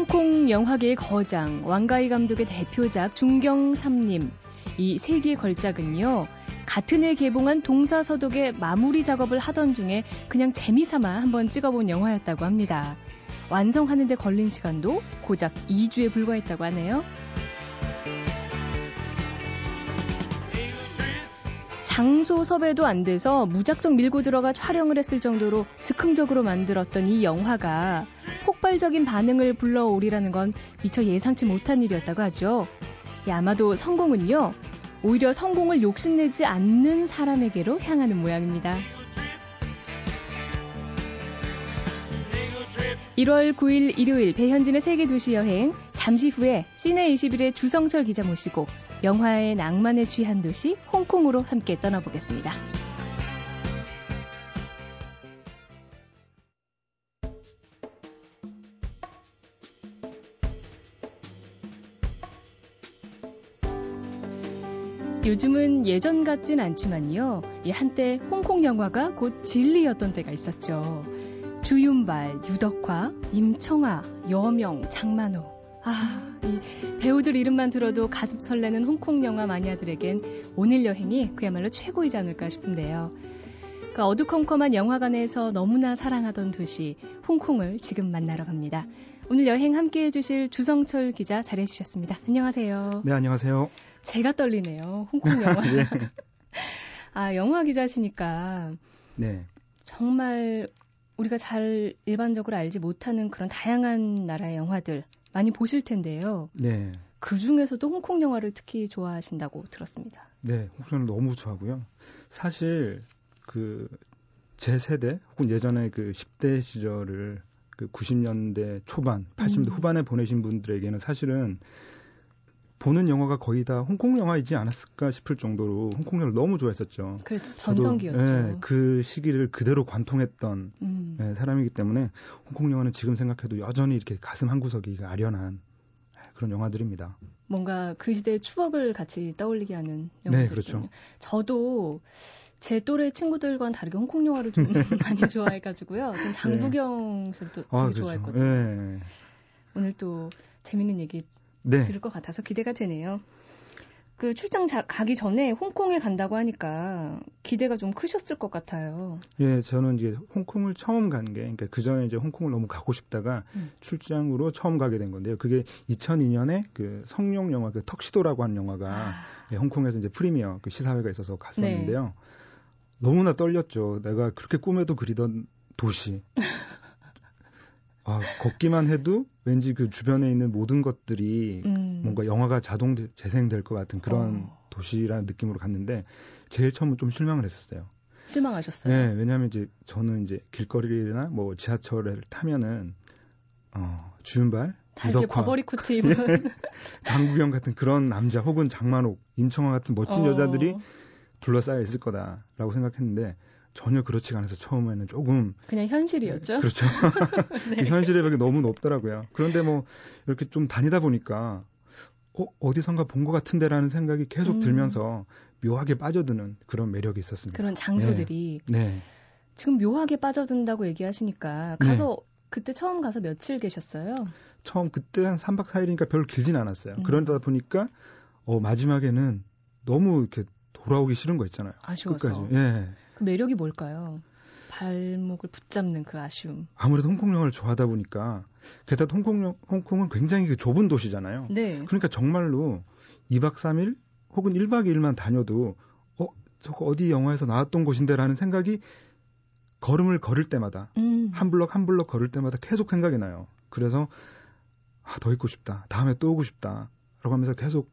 홍콩 영화계의 거장, 왕가희 감독의 대표작 중경 삼림. 이 세 개의 걸작은요, 같은 해 개봉한 동사서독의 마무리 작업을 하던 중에 그냥 재미삼아 한번 찍어본 영화였다고 합니다. 완성하는데 걸린 시간도 고작 2주에 불과했다고 하네요. 장소 섭외도 안 돼서 무작정 밀고 들어가 촬영을 했을 정도로 즉흥적으로 만들었던 이 영화가 폭발적인 반응을 불러오리라는 건 미처 예상치 못한 일이었다고 하죠. 예, 아마도 성공은요, 오히려 성공을 욕심내지 않는 사람에게로 향하는 모양입니다. 1월 9일 일요일 배현진의 세계 도시 여행 잠시 후에 시내 21의 주성철 기자 모시고 영화의 낭만에 취한 도시 홍콩으로 함께 떠나보겠습니다. 요즘은 예전 같진 않지만요. 한때 홍콩 영화가 곧 진리였던 때가 있었죠. 주윤발, 유덕화, 임청아, 여명, 장만호. 아, 이 배우들 이름만 들어도 가슴 설레는 홍콩 영화 마니아들에겐 오늘 여행이 그야말로 최고이지 않을까 싶은데요. 그 어두컴컴한 영화관에서 너무나 사랑하던 도시 홍콩을 지금 만나러 갑니다. 오늘 여행 함께 해주실 주성철 기자 잘해주셨습니다. 안녕하세요. 네, 안녕하세요. 제가 떨리네요. 홍콩 영화. 네. 아, 영화 기자시니까. 네. 정말 우리가 잘 일반적으로 알지 못하는 그런 다양한 나라의 영화들 많이 보실 텐데요. 네. 그 중에서도 홍콩 영화를 특히 좋아하신다고 들었습니다. 네, 홍콩 영화 너무 좋아하고요. 사실 그 제 세대 혹은 예전에 그 10대 시절을 그 90년대 초반, 80년대 음. 후반에 보내신 분들에게는 사실은 보는 영화가 거의 다 홍콩 영화이지 않았을까 싶을 정도로 홍콩 영화를 너무 좋아했었죠. 그렇죠. 전성기였죠. 네, 그 시기를 그대로 관통했던 음. 네, 사람이기 때문에 홍콩 영화는 지금 생각해도 여전히 이렇게 가슴 한 구석이 아련한 그런 영화들입니다. 뭔가 그 시대의 추억을 같이 떠올리게 하는 영화들. 네, 그렇죠. 저도 제 또래 친구들과는 다르게 홍콩 영화를 좀 많이 좋아해가지고요. 장부경 씨도 네. 되게 아, 그렇죠. 좋아했거든요. 네. 오늘 또 재밌는 얘기 네. 들을 것 같아서 기대가 되네요. 그 출장 자, 가기 전에 홍콩에 간다고 하니까 기대가 좀 크셨을 것 같아요. 예, 저는 이제 홍콩을 처음 간 게, 그러니까 그 전에 이제 홍콩을 너무 가고 싶다가 음. 출장으로 처음 가게 된 건데요. 그게 2002년에 그 성룡 영화 그 턱시도라고 하는 영화가 아. 예, 홍콩에서 이제 프리미어 그 시사회가 있어서 갔었는데요. 네. 너무나 떨렸죠. 내가 그렇게 꿈에도 그리던 도시. 아, 걷기만 해도 왠지 그 주변에 있는 모든 것들이 음. 뭔가 영화가 자동 재생될 것 같은 그런 어. 도시라는 느낌으로 갔는데 제일 처음은 좀 실망을 했었어요. 실망하셨어요? 네, 왜냐하면 이제 저는 이제 길거리나 뭐 지하철을 타면은 어, 주윤발, 이덕화, 버버리 코트 입은 장국영 같은 그런 남자 혹은 장만옥, 임청아 같은 멋진 어. 여자들이 둘러싸여 있을 거다라고 생각했는데 전혀 그렇지가 않아서 처음에는 조금 그냥 현실이었죠. 그렇죠. 네. 현실의 벽이 너무 높더라고요. 그런데 뭐 이렇게 좀 다니다 보니까 어, 어디선가 본 것 같은데라는 생각이 계속 음. 들면서 묘하게 빠져드는 그런 매력이 있었습니다. 그런 장소들이 네. 네. 지금 묘하게 빠져든다고 얘기하시니까 가서 네. 그때 처음 가서 며칠 계셨어요? 처음 그때 한 3박 4일이니까 별로 길진 않았어요. 음. 그러다 보니까 어, 마지막에는 너무 이렇게 돌아오기 싫은 거 있잖아요. 아쉬워서. 끝까지. 예. 그 매력이 뭘까요? 발목을 붙잡는 그 아쉬움. 아무래도 홍콩 영화를 좋아하다 보니까 게다가 홍콩 홍콩은 굉장히 그 좁은 도시잖아요. 네. 그러니까 정말로 2박 3일 혹은 1박 2일만 다녀도 어 저거 어디 영화에서 나왔던 곳인데라는 생각이 걸음을 걸을 때마다 음. 한 블럭 한 블럭 걸을 때마다 계속 생각이 나요. 그래서 아, 더 있고 싶다. 다음에 또 오고 싶다. 라고 하면서 계속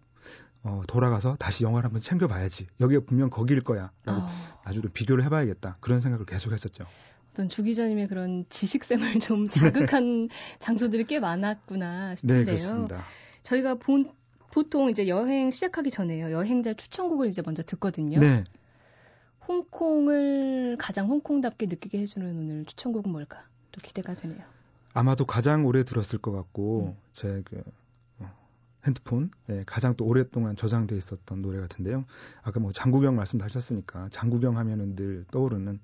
어, 돌아가서 다시 영화를 한번 챙겨봐야지. 여기가 분명 거기일 거야. 라고 어. 나중에 비교를 해봐야겠다. 그런 생각을 계속 했었죠. 어떤 주 기자님의 그런 지식샘을 좀 자극한 장소들이 꽤 많았구나 싶은데요. 네, 그렇습니다. 저희가 본, 보통 이제 여행 시작하기 전에요. 여행자 추천곡을 이제 먼저 듣거든요. 네. 홍콩을 가장 홍콩답게 느끼게 해주는 오늘 추천곡은 뭘까? 또 기대가 되네요. 아마도 가장 오래 들었을 것 같고 음. 제그 핸드폰 네, 가장 또 오랫동안 저장돼 있었던 노래 같은데요. 아까 뭐 장구경 말씀도 하셨으니까 장구경 하면은 늘 떠오르는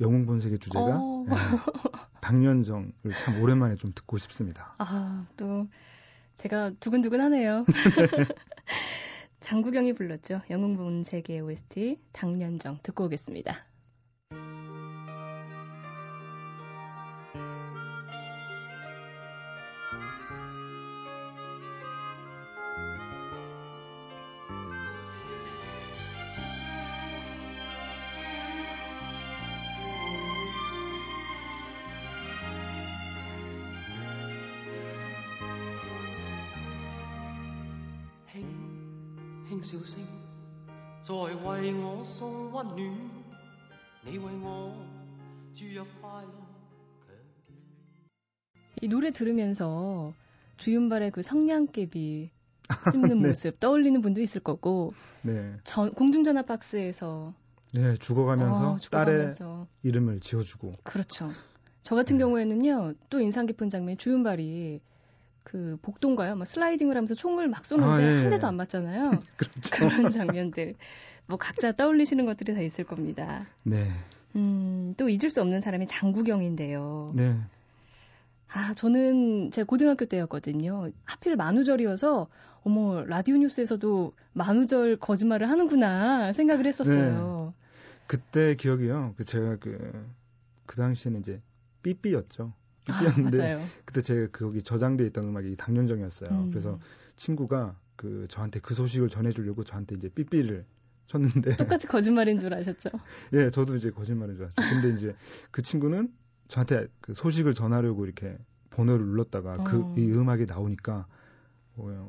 영웅 본색의 주제가 어. 예, 당년정을 참 오랜만에 좀 듣고 싶습니다. 아, 또 제가 두근두근하네요. 장구경이 불렀죠. 영웅 본색의 OST 당년정 듣고 오겠습니다. 笑聲，在為我送溫暖。你為我注入快樂，強調。 이 노래 들으면서 주윤발의 그 성냥개비 씹는 네. 모습 떠올리는 분도 있을 거고 네, 전- 공중전화 박스에서 네 죽어가면서 어, 딸의 죽어가면서 이름을 지어주고 그렇죠. 저 같은 네. 경우에는요 또 인상 깊은 장면이 주윤발이 그 복도인가요? 막 슬라이딩을 하면서 총을 막 쏘는데 아, 예, 한 예. 대도 안 맞잖아요. 그렇죠. 그런 장면들 뭐 각자 떠올리시는 것들이 다 있을 겁니다. 네, 음, 또 잊을 수 없는 사람이 장구경인데요. 네, 아, 저는 제 고등학교 때였거든요. 하필 만우절이어서 어머 라디오 뉴스에서도 만우절 거짓말을 하는구나 생각을 했었어요. 그때 기억이요. 그 제가 그, 그 당시에는 이제 삐삐였죠. 아, 삐삐였는데 맞아요. 그때 제가 거기 저장돼 있던 음악이 당년정이었어요. 음. 그래서 친구가 그 저한테 그 소식을 전해주려고 저한테 이제 삐삐를 쳤는데 똑같이 거짓말인 줄 아셨죠? 예 저도 이제 거짓말인 줄 알았죠. 근데 이제 그 친구는 저한테 그 소식을 전하려고 이렇게 번호를 눌렀다가 어. 그이 음악이 나오니까 어,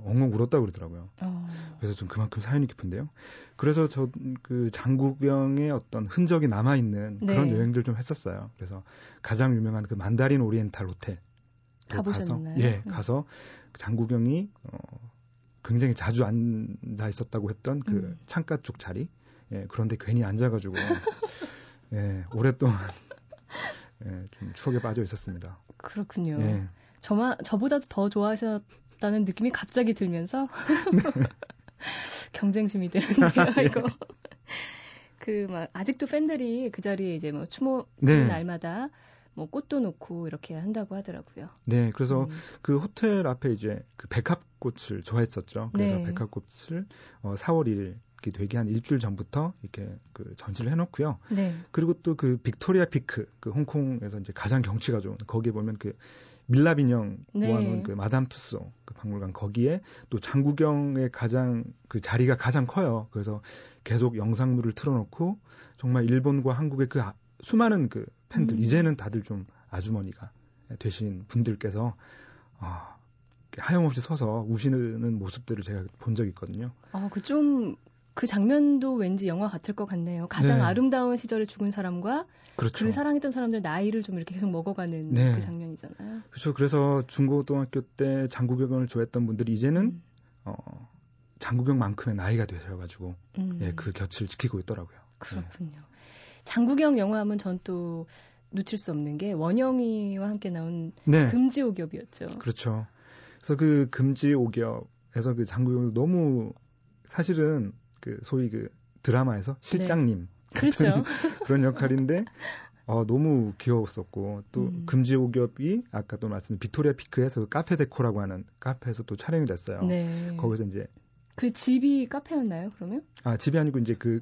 엉엉 울었다 고 그러더라고요. 어, 그래서 좀 그만큼 사연이 깊은데요. 그래서 저 그 장구경의 어떤 흔적이 남아 있는 그런 네. 여행들 좀 했었어요. 그래서 가장 유명한 그 만다린 오리엔탈 호텔 가보셨나요? 예, 음. 가서 장구경이 어, 굉장히 자주 앉아 있었다고 했던 그 음. 창가 쪽 자리. 예, 그런데 괜히 앉아가지고 예, 오랫동안 예, 좀 추억에 빠져 있었습니다. 그렇군요. 예, 저마, 저보다 더 좋아하셨 다는 느낌이 갑자기 들면서 경쟁심이 드는데요, 이거. 그 막 아직도 팬들이 그 자리에 이제 뭐 추모 네. 날마다 뭐 꽃도 놓고 이렇게 한다고 하더라고요. 네, 그래서 음. 그 호텔 앞에 이제 그 백합꽃을 좋아했었죠. 그래서 네. 백합꽃을 어, 4월 1일 이렇게 되게 한 일주일 전부터 이렇게 그 전시를 해놓고요. 네. 그리고 또 그 빅토리아 피크, 그 홍콩에서 이제 가장 경치가 좋은 거기에 보면 그 밀랍 인형 네. 모아놓은 그 마담 투소 그 박물관 거기에 또 장구경의 가장 그 자리가 가장 커요. 그래서 계속 영상물을 틀어놓고 정말 일본과 한국의 그 아- 수많은 그 팬들 음. 이제는 다들 좀 아주머니가 되신 분들께서 아, 하염없이 서서 우시는 모습들을 제가 본 적이 있거든요. 아, 그 좀, 그 장면도 왠지 영화 같을 것 같네요. 가장 네. 아름다운 시절에 죽은 사람과 그렇죠. 그를 사랑했던 사람들 나이를 좀 이렇게 계속 먹어가는 네. 그 장면이잖아요. 그렇죠. 그래서 중고등학교 때 장구경을 좋아했던 분들이 이제는 음. 어, 장구경만큼의 나이가 되셔가지고 음. 예, 그 곁을 지키고 있더라고요. 그렇군요. 장구경 영화하면 전 또 놓칠 수 없는 게 원영이와 함께 나온 네, 금지옥엽이었죠. 그렇죠. 그래서 그 금지 오겹에서 그 장구경이 너무 사실은 그 소위 그 드라마에서 실장님 그렇죠. 그런 역할인데 어, 너무 귀여웠었고 또 음. 금지옥엽이 아까 또 말씀드린 빅토리아 피크에서 그 카페 데코라고 하는 카페에서 또 촬영이 됐어요. 네. 거기서 이제 그 집이 카페였나요, 그러면? 아 집이 아니고 이제 그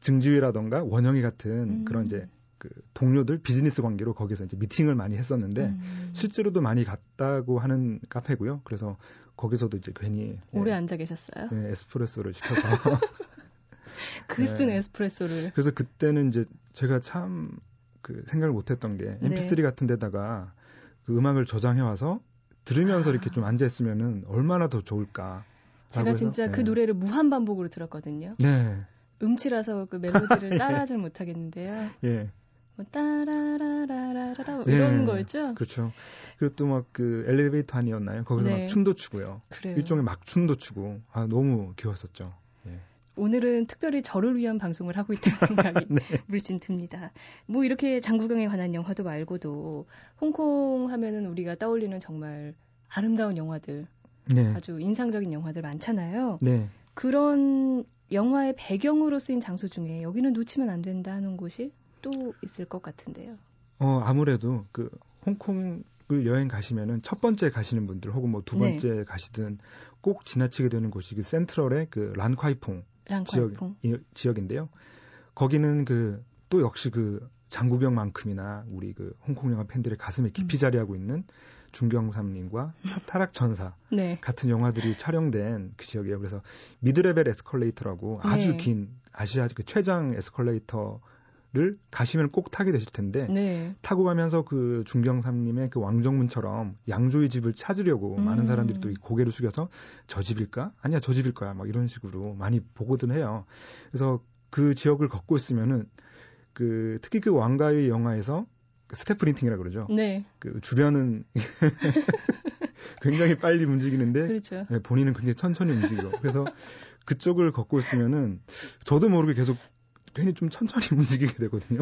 증지위라던가 원영의 같은 음. 그런 이제 그 동료들 비즈니스 관계로 거기서 이제 미팅을 많이 했었는데 음. 실제로도 많이 갔다고 하는 카페고요. 그래서 거기서도 이제 괜히 오래 예, 앉아 계셨어요. 예, 에스프레소를 시켜서 글쓴 네. 에스프레소를. 그래서 그때는 이제 제가 참 그 생각을 못했던 게 네. MP3 같은 데다가 그 음악을 저장해 와서 들으면서 이렇게 좀 앉아 있으면은 얼마나 더 좋을까. 제가 진짜 그 노래를 무한 반복으로 들었거든요. 네. 음치라서 그 멜로디를 따라하질 못하겠는데요. 예. 뭐 따라라라라라라 예. 이런 거였죠. 그렇죠. 그리고 또 막 그 엘리베이터 안이었나요? 거기서 네. 막 춤도 추고요. 그래요. 일종의 막 춤도 추고 아 너무 귀여웠었죠. 예. 오늘은 특별히 저를 위한 방송을 하고 있다는 생각이 네. 물씬 듭니다. 뭐 이렇게 장구경에 관한 영화도 말고도 홍콩 하면은 우리가 떠올리는 정말 아름다운 영화들, 네. 아주 인상적인 영화들 많잖아요. 네. 그런 영화의 배경으로 쓰인 장소 중에 여기는 놓치면 안 된다 하는 곳이 또 있을 것 같은데요. 어, 아무래도 그 홍콩 을 여행 가시면은 첫 번째 가시는 분들 혹은 뭐두 네. 번째 가시든 꼭 지나치게 되는 곳이 그 센트럴의 그 란콰이퐁 지역, 랑카이퐁. 이- 지역인데요. 거기는 그 또 역시 그 장국영만큼이나 우리 그 홍콩 영화 팬들의 가슴에 깊이 음. 자리하고 있는 중경삼림과 타- 타락천사 네. 같은 영화들이 촬영된 그 지역이에요. 그래서 미드레벨 에스컬레이터라고 아주 네. 긴 아시아 그 최장 에스컬레이터 를 가시면 꼭 타게 되실 텐데 네. 타고 가면서 그 중경삼림의 그 왕정문처럼 양조의 집을 찾으려고 음. 많은 사람들이 또이 고개를 숙여서 저 집일까? 아니야 저 집일 거야. 막 이런 식으로 많이 보거든 해요. 그래서 그 지역을 걷고 있으면은 그 특히 그 왕가의 영화에서 그 스태프린팅이라 그러죠. 네. 그 주변은 굉장히 빨리 움직이는데 그렇죠. 네, 본인은 굉장히 천천히 움직이고 그래서 그쪽을 걷고 있으면은 저도 모르게 계속 괜히 좀 천천히 움직이게 되거든요.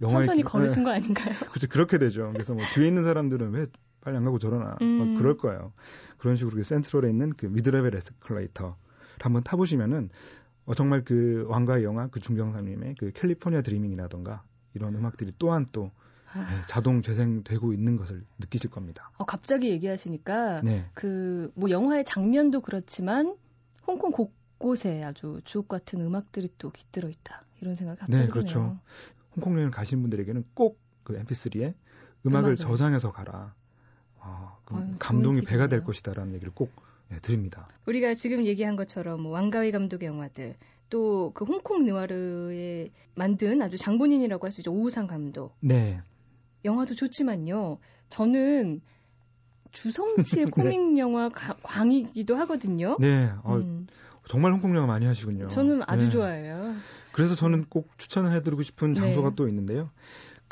천천히 기- 걸으신 네, 거 아닌가요? 그렇죠 그렇게 되죠. 그래서 뭐 뒤에 있는 사람들은 왜 빨리 안 가고 저러나 음. 막 그럴 거예요. 그런 식으로 그 센트럴에 있는 그 미드레벨 에스컬레이터를 한번 타보시면은 어, 정말 그 왕가의 영화 그 중경사님의 그 캘리포니아 드리밍이라던가 이런 음악들이 또한 또 아, 네, 자동 재생되고 있는 것을 느끼실 겁니다. 어, 갑자기 얘기하시니까 네. 그뭐 영화의 장면도 그렇지만 홍콩 곳곳에 아주 주옥 같은 음악들이 또 깃들어 있다. 이런 생각이 갑자기 네, 그렇죠. 드네요. 홍콩 여행 가신 분들에게는 꼭 그 MP3에 음악을 음악을. 저장해서 가라. 어, 그 좋은 감동이 배가 될. 것이다라는 얘기를 꼭 예, 드립니다. 우리가 지금 얘기한 것처럼 뭐 왕가위 감독의 영화들 또 그 홍콩 느와르에 만든 아주 장본인이라고 할 수 있죠 오우상 감독 네. 영화도 좋지만요 저는 주성치의 네. 코믹 영화 가- 광이기도 하거든요. 네. 어, 음, 정말 홍콩 영화 많이 하시군요. 저는 아주 네. 좋아해요. 그래서 저는 꼭 추천을 해드리고 싶은 장소가 네. 또 있는데요.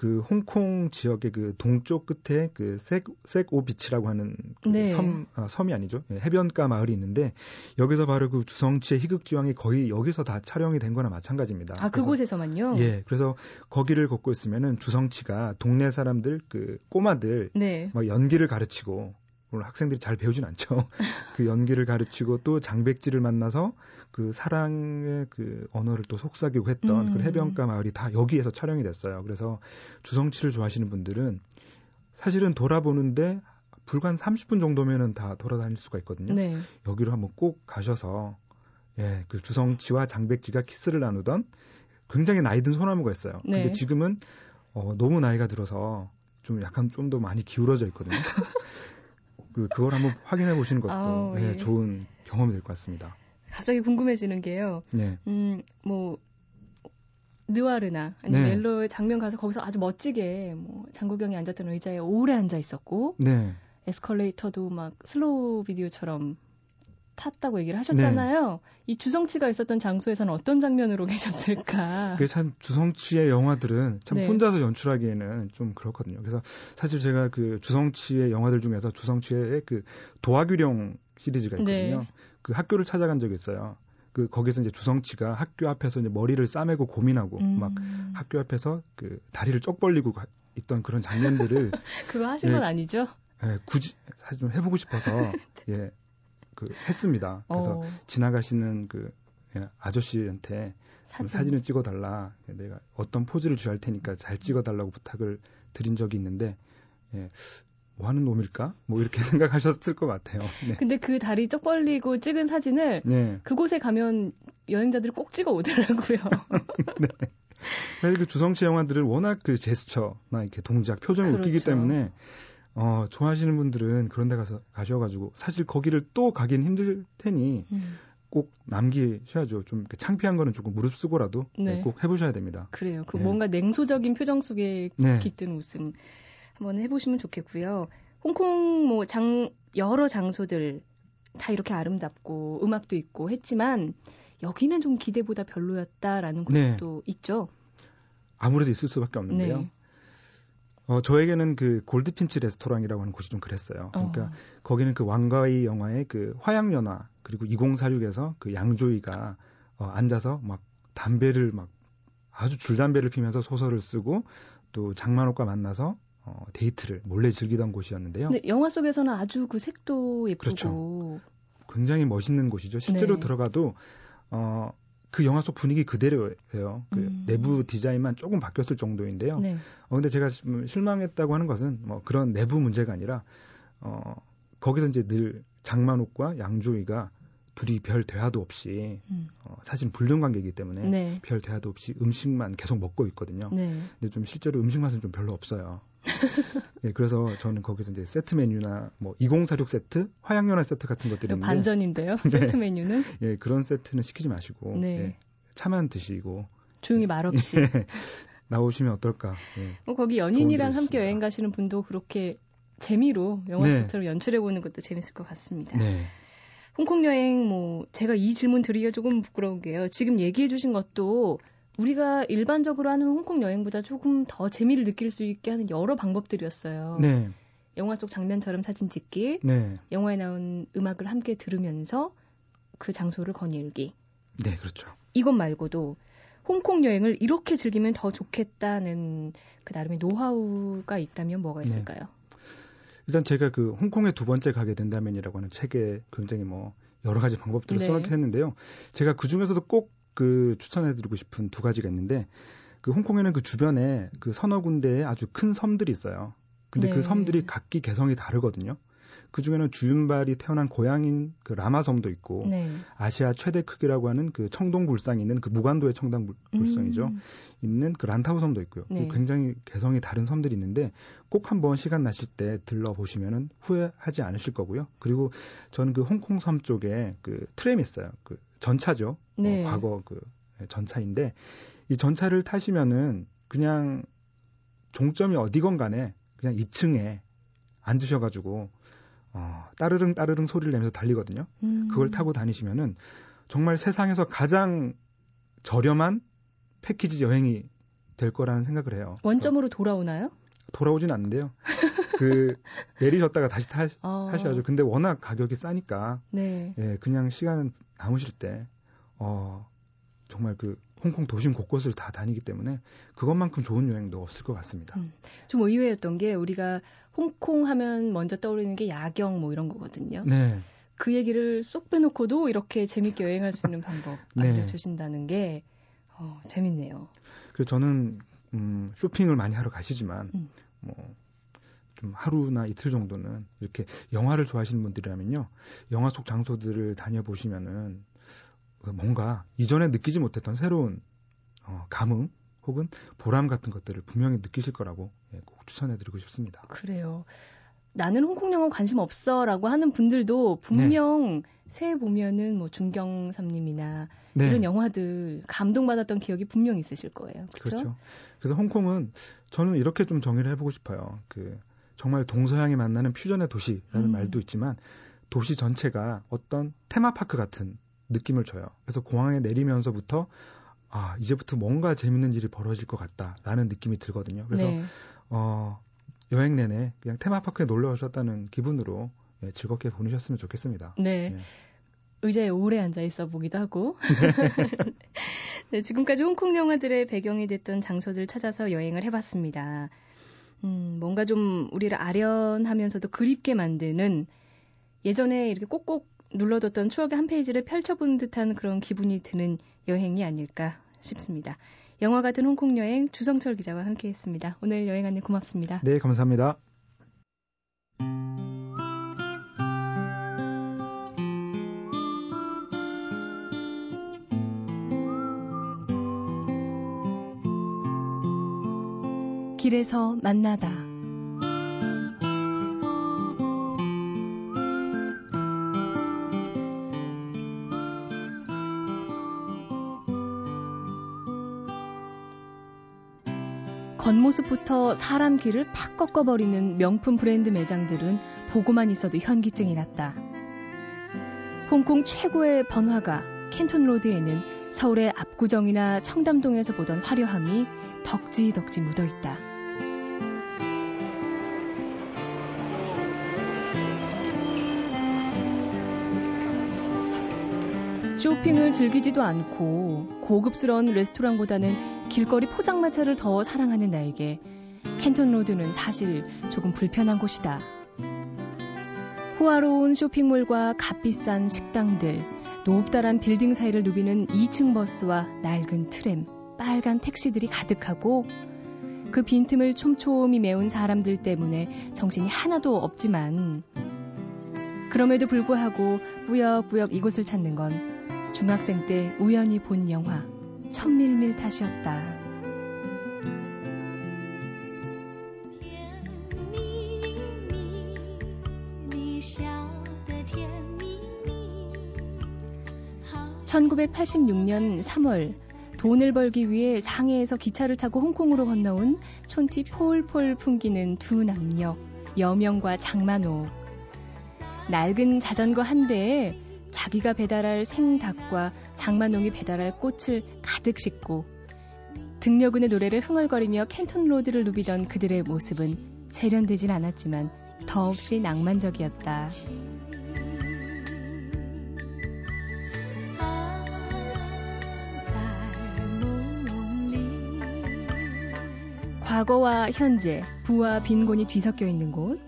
그 홍콩 지역의 그 동쪽 끝에 그 색, 색오 비치라고 하는 그 네. 섬, 아, 섬이 아니죠. 예, 해변가 마을이 있는데 여기서 바로 그 주성치의 희극지왕이 거의 여기서 다 촬영이 된 거나 마찬가지입니다. 아 그곳에서만요. 예, 그래서 거기를 걷고 있으면은 주성치가 동네 사람들 그 꼬마들 네. 막 연기를 가르치고 물론 학생들이 잘 배우진 않죠. 그 연기를 가르치고 또 장백지를 만나서 그 사랑의 그 언어를 또 속삭이고 했던 음. 그 해변가 마을이 다 여기에서 촬영이 됐어요. 그래서 주성치를 좋아하시는 분들은 사실은 돌아보는데 불과 한 30분 정도면은 다 돌아다닐 수가 있거든요. 네. 여기로 한번 꼭 가셔서 예, 그 주성치와 장백지가 키스를 나누던 굉장히 나이 든 소나무가 있어요. 네. 근데 지금은 어, 너무 나이가 들어서 좀 약간 좀 더 많이 기울어져 있거든요. 그 그걸 한번 확인해 보시는 것도 아우, 예, 예. 좋은 경험이 될 것 같습니다. 갑자기 궁금해지는 게요. 네. 음, 뭐 느와르나 아니면 네. 멜로의 장면 가서 거기서 아주 멋지게 뭐 장국영이 앉았던 의자에 오래 앉아 있었고 네. 에스컬레이터도 막 슬로우 비디오처럼 탔다고 얘기를 하셨잖아요. 이 주성치가 있었던 장소에서는 어떤 장면으로 계셨을까? 그게 참 주성치의 영화들은 참 네. 혼자서 연출하기에는 좀 그렇거든요. 그래서 사실 제가 그 주성치의 영화들 중에서 주성치의 그 도화규령 시리즈가 있거든요. 네. 그 학교를 찾아간 적이 있어요. 그 거기서 이제 주성치가 학교 앞에서 이제 머리를 싸매고 고민하고 음, 막 학교 앞에서 그 다리를 쩍 벌리고 가- 있던 그런 장면들을 그거 하신 예. 건 아니죠? 예, 굳이 사실 좀 해보고 싶어서 예, 그 했습니다. 그래서 어, 지나가시는 그 예, 아저씨한테 사진. 사진을 찍어달라. 예, 내가 어떤 포즈를 취할 테니까 잘 찍어달라고 부탁을 드린 적이 있는데, 예, 뭐 하는 놈일까? 뭐 이렇게 생각하셨을 것 같아요. 네. 근데 그 다리 쩍 벌리고 찍은 사진을 네. 그곳에 가면 여행자들이 꼭 찍어 오더라고요. 사실 그 주성치 영화들은 워낙 그 제스처나 이렇게 동작, 표정이 웃기기 그렇죠. 때문에, 어, 좋아하시는 분들은 그런 데 가서 가셔가지고, 사실 거기를 또 가긴 힘들 테니, 음, 꼭 남기셔야죠. 좀 창피한 거는 조금 무릅쓰고라도 네. 네, 꼭 해보셔야 됩니다. 그래요. 그 네. 뭔가 냉소적인 표정 속에 네. 깃든 웃음 한번 해보시면 좋겠고요. 홍콩 뭐 장 여러 장소들 다 이렇게 아름답고 음악도 있고 했지만 여기는 좀 기대보다 별로였다라는 네. 것도 있죠. 아무래도 있을 수밖에 없는데요. 네. 어, 저에게는 그 골드핀치 레스토랑이라고 하는 곳이 좀 그랬어요. 그러니까 어, 거기는 그 왕가의 영화의 그 화양연화 그리고 2046에서 그 양조위가 어, 앉아서 막 담배를 막 아주 줄담배를 피면서 소설을 쓰고 또 장만옥과 만나서 어, 데이트를 몰래 즐기던 곳이었는데요. 근데 영화 속에서는 아주 그 색도 예쁘고 그렇죠. 굉장히 멋있는 곳이죠. 실제로 네. 들어가도 어, 그 영화 속 분위기 그대로예요. 그 음. 내부 디자인만 조금 바뀌었을 정도인데요. 네. 어 근데 제가 실망했다고 하는 것은 뭐 그런 내부 문제가 아니라 어 거기서 이제 늘 장만옥과 양조위가 둘이 별 대화도 없이 음. 어, 사실 불륜 관계이기 때문에 네. 별 대화도 없이 음식만 계속 먹고 있거든요. 네. 근데 좀 실제로 음식 맛은 좀 별로 없어요. 예, 그래서 저는 거기서 이제 세트 메뉴나 뭐 2046 세트, 화양연화 세트 같은 것들이 있는데 반전인데요. 네. 세트 메뉴는 예, 그런 세트는 시키지 마시고 네. 예, 차만 드시고 조용히 말 없이. 예, 나오시면 어떨까? 예. 뭐 거기 연인이랑 함께 여행 가시는 분도 그렇게 재미로 영화 네. 속처럼 연출해 보는 것도 재밌을 것 같습니다. 네. 홍콩 여행 뭐 제가 이 질문 드리기가 조금 부끄러운 게요. 지금 얘기해 주신 것도 우리가 일반적으로 하는 홍콩 여행보다 조금 더 재미를 느낄 수 있게 하는 여러 방법들이었어요. 네. 영화 속 장면처럼 사진 찍기, 네. 영화에 나온 음악을 함께 들으면서 그 장소를 거닐기. 네, 그렇죠. 이것 말고도 홍콩 여행을 이렇게 즐기면 더 좋겠다는 그 나름의 노하우가 있다면 뭐가 네. 있을까요? 일단 제가 그 홍콩에 두 번째 가게 된다면이라고 하는 책에 굉장히 뭐 여러 가지 방법들을 네. 써놓했는데요. 제가 그 중에서도 꼭 그 추천해드리고 싶은 두 가지가 있는데 그 홍콩에는 그 주변에 그 서너 군데의 아주 큰 섬들이 있어요. 근데 네. 그 섬들이 각기 개성이 다르거든요. 그 중에는 주윤발이 태어난 고향인 그 라마섬도 있고 네. 아시아 최대 크기라고 하는 그 청동불상이 있는 그 무관도의 청동불상이죠. 음, 있는 그 란타우 섬도 있고요. 네. 굉장히 개성이 다른 섬들이 있는데 꼭 한번 시간 나실 때 들러 보시면은 후회하지 않으실 거고요. 그리고 저는 그 홍콩 섬 쪽에 그 트램이 있어요. 그 전차죠. 네. 어, 과거 그 전차인데 이 전차를 타시면은 그냥 종점이 어디건 간에 그냥 2층에 앉으셔가지고 어, 따르릉 따르릉 소리를 내면서 달리거든요. 음. 그걸 타고 다니시면은 정말 세상에서 가장 저렴한 패키지 여행이 될 거라는 생각을 해요. 원점으로 돌아오나요? 돌아오진 않는데요. 그 내리셨다가 다시 타, 어, 타셔야죠. 근데 워낙 가격이 싸니까 네. 예, 그냥 시간 남으실 때 어, 정말 그 홍콩 도심 곳곳을 다 다니기 때문에 그것만큼 좋은 여행도 없을 것 같습니다. 음. 좀 의외였던 게 우리가 홍콩 하면 먼저 떠오르는 게 야경 뭐 이런 거거든요. 네, 그 얘기를 쏙 빼놓고도 이렇게 재밌게 여행할 수 있는 방법 네. 알려주신다는 게 어, 재밌네요. 그래서 저는 음, 쇼핑을 많이 하러 가시지만 음. 뭐 좀 하루나 이틀 정도는 이렇게 영화를 좋아하시는 분들이라면요 영화 속 장소들을 다녀보시면은 그 뭔가 이전에 느끼지 못했던 새로운 어, 감흥 혹은 보람 같은 것들을 분명히 느끼실 거라고 예, 꼭 추천해드리고 싶습니다. 그래요. 나는 홍콩 영화 관심 없어라고 하는 분들도 분명 새해 보면은 뭐 중경삼님이나 네, 이런 영화들 감동받았던 기억이 분명 있으실 거예요. 그렇죠? 그렇죠. 그래서 홍콩은 저는 이렇게 좀 정의를 해보고 싶어요. 그 정말 동서양이 만나는 퓨전의 도시라는 음. 말도 있지만 도시 전체가 어떤 테마파크 같은 느낌을 줘요. 그래서 공항에 내리면서부터 아 이제부터 뭔가 재밌는 일이 벌어질 것 같다라는 느낌이 들거든요. 그래서 네. 어, 여행 내내 그냥 테마파크에 놀러 오셨다는 기분으로 예, 즐겁게 보내셨으면 좋겠습니다. 네. 네. 의자에 오래 앉아 있어 보기도 하고. 네, 지금까지 홍콩 영화들의 배경이 됐던 장소들 찾아서 여행을 해봤습니다. 음, 뭔가 좀 우리를 아련하면서도 그립게 만드는 예전에 이렇게 꼭꼭 눌러뒀던 추억의 한 페이지를 펼쳐본 듯한 그런 기분이 드는 여행이 아닐까 싶습니다. 영화 같은 홍콩 여행 주성철 기자와 함께했습니다. 오늘 여행 안내 고맙습니다. 네, 감사합니다. 길에서 만나다. 겉모습부터 사람 길을 팍 꺾어버리는 명품 브랜드 매장들은 보고만 있어도 현기증이 났다. 홍콩 최고의 번화가 캔톤로드에는 서울의 압구정이나 청담동에서 보던 화려함이 덕지덕지 묻어 있다. 쇼핑을 즐기지도 않고 고급스러운 레스토랑보다는 길거리 포장마차를 더 사랑하는 나에게 캔톤로드는 사실 조금 불편한 곳이다. 호화로운 쇼핑몰과 값비싼 식당들, 높다란 빌딩 사이를 누비는 2층 버스와 낡은 트램, 빨간 택시들이 가득하고 그 빈틈을 촘촘히 메운 사람들 때문에 정신이 하나도 없지만 그럼에도 불구하고 꾸역꾸역 이곳을 찾는 건 중학생 때 우연히 본 영화 천밀밀 탓이었다. (1986년 3월) 돈을 벌기 위해 상해에서 기차를 타고 홍콩으로 건너온 촌티 폴폴 풍기는 두 남녀, 여명과 장만옥. 낡은 자전거 한 대에 자기가 배달할 생닭과 장만옥이 배달할 꽃을 가득 싣고 등려군의 노래를 흥얼거리며 캔톤 로드를 누비던 그들의 모습은 세련되진 않았지만 더없이 낭만적이었다. 과거와 현재, 부와 빈곤이 뒤섞여 있는 곳,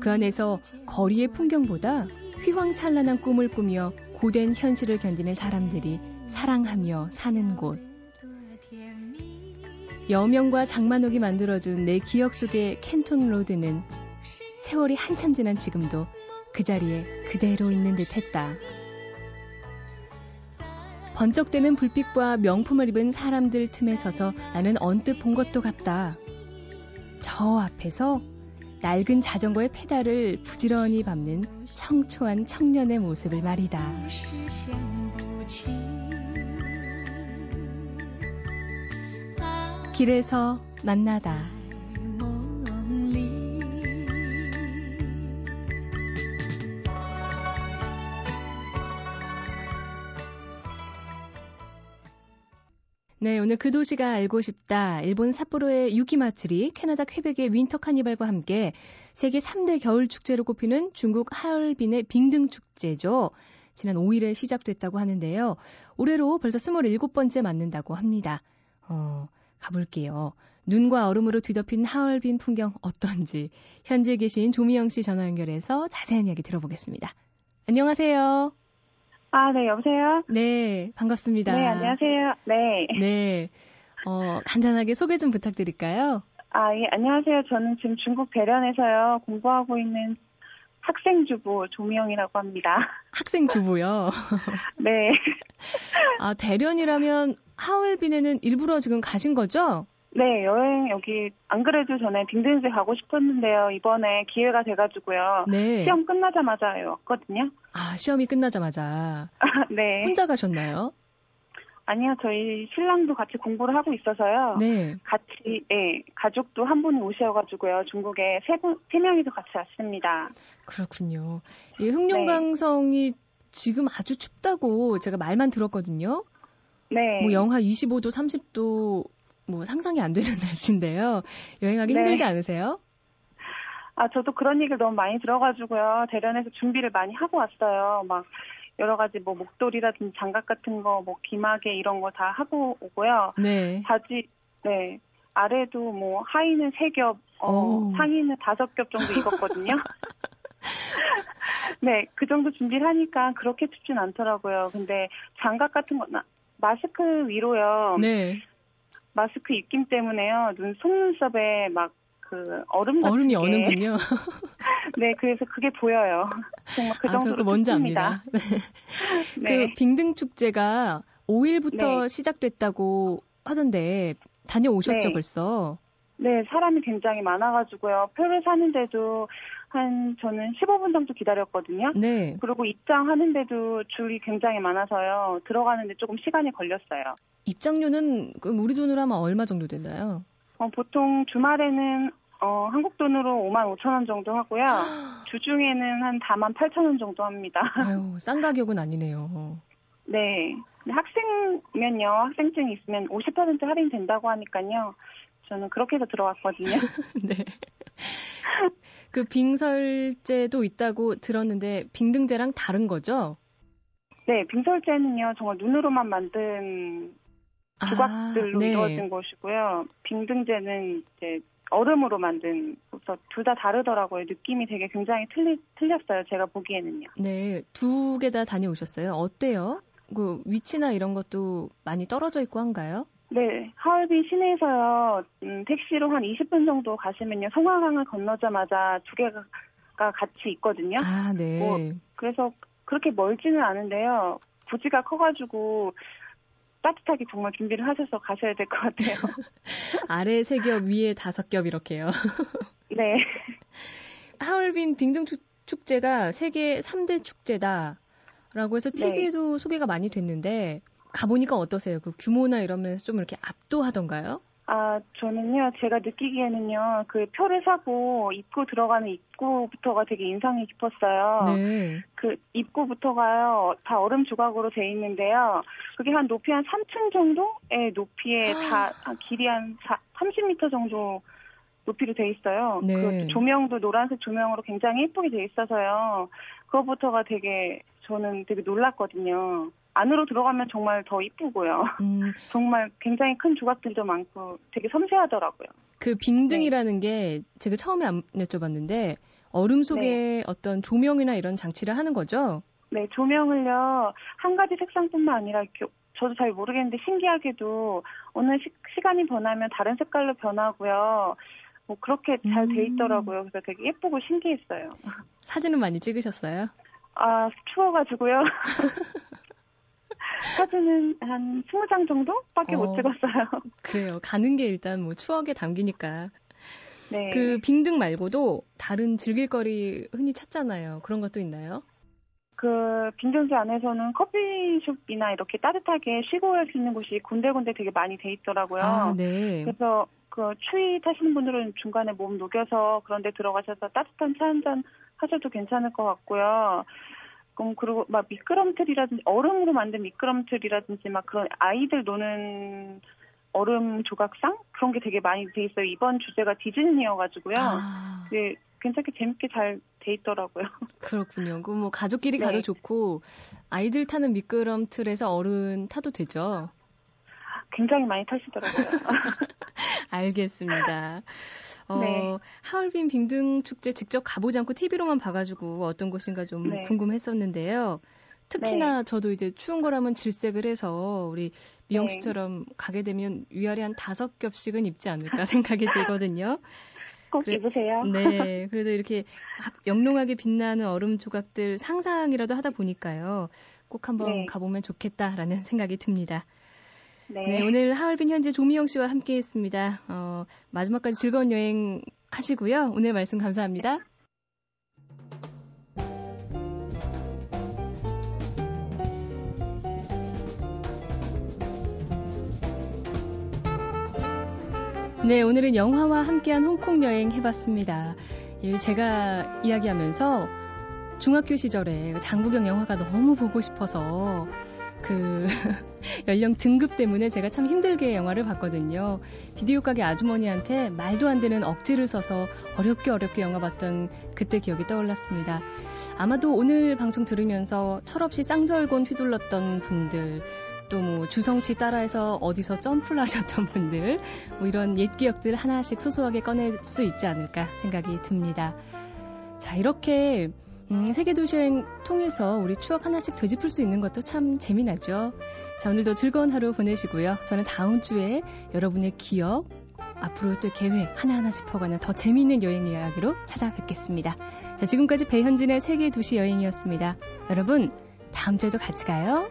그 안에서 거리의 풍경보다 휘황찬란한 꿈을 꾸며 고된 현실을 견디는 사람들이 사랑하며 사는 곳. 여명과 장만옥이 만들어준 내 기억 속의 캔톤 로드는 세월이 한참 지난 지금도 그 자리에 그대로 있는 듯 했다. 번쩍대는 불빛과 명품을 입은 사람들 틈에 서서 나는 언뜻 본 것도 같다. 저 앞에서 낡은 자전거의 페달을 부지런히 밟는 청초한 청년의 모습을 말이다. 길에서 만나다. 네, 오늘 그 도시가 알고 싶다. 일본 삿포로의 유키마츠리, 캐나다 퀘벡의 Winter Carnival과 함께 세계 3대 겨울 축제로 꼽히는 중국 하얼빈의 빙등 축제죠. 지난 5일에 시작됐다고 하는데요. 올해로 벌써 27번째 맞는다고 합니다. 어, 가볼게요. 눈과 얼음으로 뒤덮인 하얼빈 풍경 어떤지 현재 계신 조미영 씨 전화 연결해서 자세한 이야기 들어보겠습니다. 안녕하세요. 아, 네, 여보세요? 네, 반갑습니다. 네, 안녕하세요. 네. 네. 어, 간단하게 소개 좀 부탁드릴까요? 아, 예, 안녕하세요. 저는 지금 중국 대련에서요, 공부하고 있는 학생주부 조미영이라고 합니다. 학생주부요? 네. 아, 대련이라면 하얼빈에는 일부러 지금 가신 거죠? 네, 여행 여기 안 그래도 전에 빙등제 가고 싶었는데요. 이번에 기회가 돼가지고요. 네. 시험 끝나자마자 왔거든요. 아, 시험이 끝나자마자. 네. 혼자 가셨나요? 아니요, 저희 신랑도 같이 공부를 하고 있어서요. 네. 같이, 예, 가족도 한 분이 오셔가지고요. 중국에 세 분, 세 명이서 같이 왔습니다. 그렇군요. 이 흑룡강성이 네. 지금 아주 춥다고 제가 말만 들었거든요. 네. 뭐 영하 25도, 30도 뭐 상상이 안 되는 날씨인데요. 여행하기 네. 힘들지 않으세요? 아, 저도 그런 얘기를 너무 많이 들어가지고요. 대련에서 준비를 많이 하고 왔어요. 막 여러 가지 뭐 목도리라든지 장갑 같은 거, 뭐 귀마개 이런 거 다 하고 오고요. 네. 바지, 네. 아래도 뭐 하의는 세 겹, 어, 상의는 다섯 겹 정도 입었거든요. 네, 그 정도 준비를 하니까 그렇게 춥진 않더라고요. 근데 장갑 같은 거, 마스크 위로요. 네. 마스크 입김 때문에요. 눈 속눈썹에 막 그 얼음 얼음이 게. 어는군요. 네, 그래서 그게 보여요. 정말 그 정도로 아, 뭔지 압니다. 네. 네. 그 빙등 축제가 5일부터 네. 시작됐다고 하던데 다녀오셨죠 네. 벌써? 네, 사람이 굉장히 많아가지고요. 표를 사는데도 한 저는 15분 정도 기다렸거든요. 네. 그리고 입장하는데도 줄이 굉장히 많아서요. 들어가는데 조금 시간이 걸렸어요. 입장료는 우리 돈으로 하면 얼마 정도 되나요? 어, 보통 주말에는 어, 한국 돈으로 5만 5천 원 정도 하고요. 주중에는 한 4만 8천 원 정도 합니다. 아유, 싼 가격은 아니네요. 네. 학생면요, 학생증이 있으면 50% 할인 된다고 하니까요. 저는 그렇게 해서 들어왔거든요. 네. 그 빙설제도 있다고 들었는데 빙등제랑 다른 거죠? 네, 빙설제는요 정말 눈으로만 만든 조각들로 아, 네. 이루어진 것이고요. 빙등제는 이제 얼음으로 만든 그래서 둘 다 다르더라고요. 느낌이 되게 굉장히 틀리, 틀렸어요. 제가 보기에는요. 네, 두 개 다 다녀오셨어요. 어때요? 그 위치나 이런 것도 많이 떨어져 있고 한가요? 네, 하얼빈 시내에서요. 음, 택시로 한 20분 정도 가시면요. 성화강을 건너자마자 두 개가 같이 있거든요. 아, 네. 뭐, 그래서 그렇게 멀지는 않은데요. 부지가 커가지고 따뜻하게 정말 준비를 하셔서 가셔야 될 것 같아요. 아래 세 겹, 위에 다섯 겹 이렇게요. 네. 하얼빈 빙등 축제가 세계 3대 축제다라고 해서 TV에도 네. 소개가 많이 됐는데 가보니까 어떠세요? 그 규모나 이런 면에서 좀 이렇게 압도하던가요? 아, 저는요, 제가 느끼기에는요, 그 표를 사고 입구 들어가는 입구부터가 되게 인상이 깊었어요. 네. 그 입구부터가요, 다 얼음 조각으로 돼 있는데요. 그게 한 높이 한 3층 정도의 높이에 다, 길이 한 4, 30m 정도 높이로 돼 있어요. 네. 그 조명도 노란색 조명으로 굉장히 예쁘게 돼 있어서요. 그거부터가 되게, 저는 되게 놀랐거든요. 안으로 들어가면 정말 더 이쁘고요. 음. 정말 굉장히 큰 조각들도 많고 되게 섬세하더라고요. 그 빙등이라는 네. 게 제가 처음에 안 여쭤봤는데 얼음 속에 네. 어떤 조명이나 이런 장치를 하는 거죠? 네, 조명을요 한 가지 색상뿐만 아니라 이렇게 저도 잘 모르겠는데 신기하게도 어느 시, 간이 변하면 다른 색깔로 변하고요. 뭐 그렇게 잘 돼 있더라고요. 그래서 되게 예쁘고 신기했어요. 사진은 많이 찍으셨어요? 아, 추워가지고요. 사진은 한 20장 정도밖에 어, 못 찍었어요. 그래요. 가는 게 일단 뭐 추억에 담기니까. 네. 그 빙등 말고도 다른 즐길거리 흔히 찾잖아요. 그런 것도 있나요? 그 빙등지 안에서는 커피숍이나 이렇게 따뜻하게 쉬고 갈수 있는 곳이 군데군데 되게 많이 돼 있더라고요. 아, 네. 그래서 그 추위 타시는 분들은 중간에 몸 녹여서 그런데 들어가셔서 따뜻한 차 한 잔 하셔도 괜찮을 것 같고요. 음, 그리고 막 미끄럼틀이라든지 얼음으로 만든 미끄럼틀이라든지 막 그런 아이들 노는 얼음 조각상 그런 게 되게 많이 돼 있어요. 이번 주제가 디즈니여가지고요. 아. 네, 괜찮게 재밌게 잘 돼 있더라고요. 그렇군요. 그뭐 가족끼리 네. 가도 좋고 아이들 타는 미끄럼틀에서 어른 타도 되죠. 굉장히 많이 타시더라고요. 알겠습니다. 어, 네. 하얼빈 빙등 축제 직접 가보지 않고 TV로만 봐가지고 어떤 곳인가 좀 네. 궁금했었는데요. 특히나 네. 저도 이제 추운 거라면 질색을 해서 우리 미영 네. 씨처럼 가게 되면 위아래 한 다섯 겹씩은 입지 않을까 생각이 들거든요. 꼭 그래, 입으세요. 네. 그래도 이렇게 영롱하게 빛나는 얼음 조각들 상상이라도 하다 보니까요. 꼭 한번 네. 가보면 좋겠다라는 생각이 듭니다. 네. 네. 오늘 하얼빈 현지 조미영 씨와 함께 했습니다. 어, 마지막까지 즐거운 여행 하시고요. 오늘 말씀 감사합니다. 네, 오늘은 영화와 함께한 홍콩 여행 해봤습니다. 예, 제가 이야기하면서 중학교 시절에 장국영 영화가 너무 보고 싶어서 그 연령 등급 때문에 제가 참 힘들게 영화를 봤거든요. 비디오 가게 아주머니한테 말도 안 되는 억지를 써서 어렵게 어렵게 영화 봤던 그때 기억이 떠올랐습니다. 아마도 오늘 방송 들으면서 철없이 쌍절곤 휘둘렀던 분들, 또뭐 주성치 따라해서 어디서 점프를 하셨던 분들, 뭐 이런 옛 기억들 하나씩 소소하게 꺼낼 수 있지 않을까 생각이 듭니다. 자, 이렇게 음, 세계도시 여행 통해서 우리 추억 하나씩 되짚을 수 있는 것도 참 재미나죠. 자, 오늘도 즐거운 하루 보내시고요. 저는 다음 주에 여러분의 기억, 앞으로 또 계획 하나하나 짚어가는 더 재미있는 여행 이야기로 찾아뵙겠습니다. 자, 지금까지 배현진의 세계 도시 여행이었습니다. 여러분, 다음 주에도 같이 가요.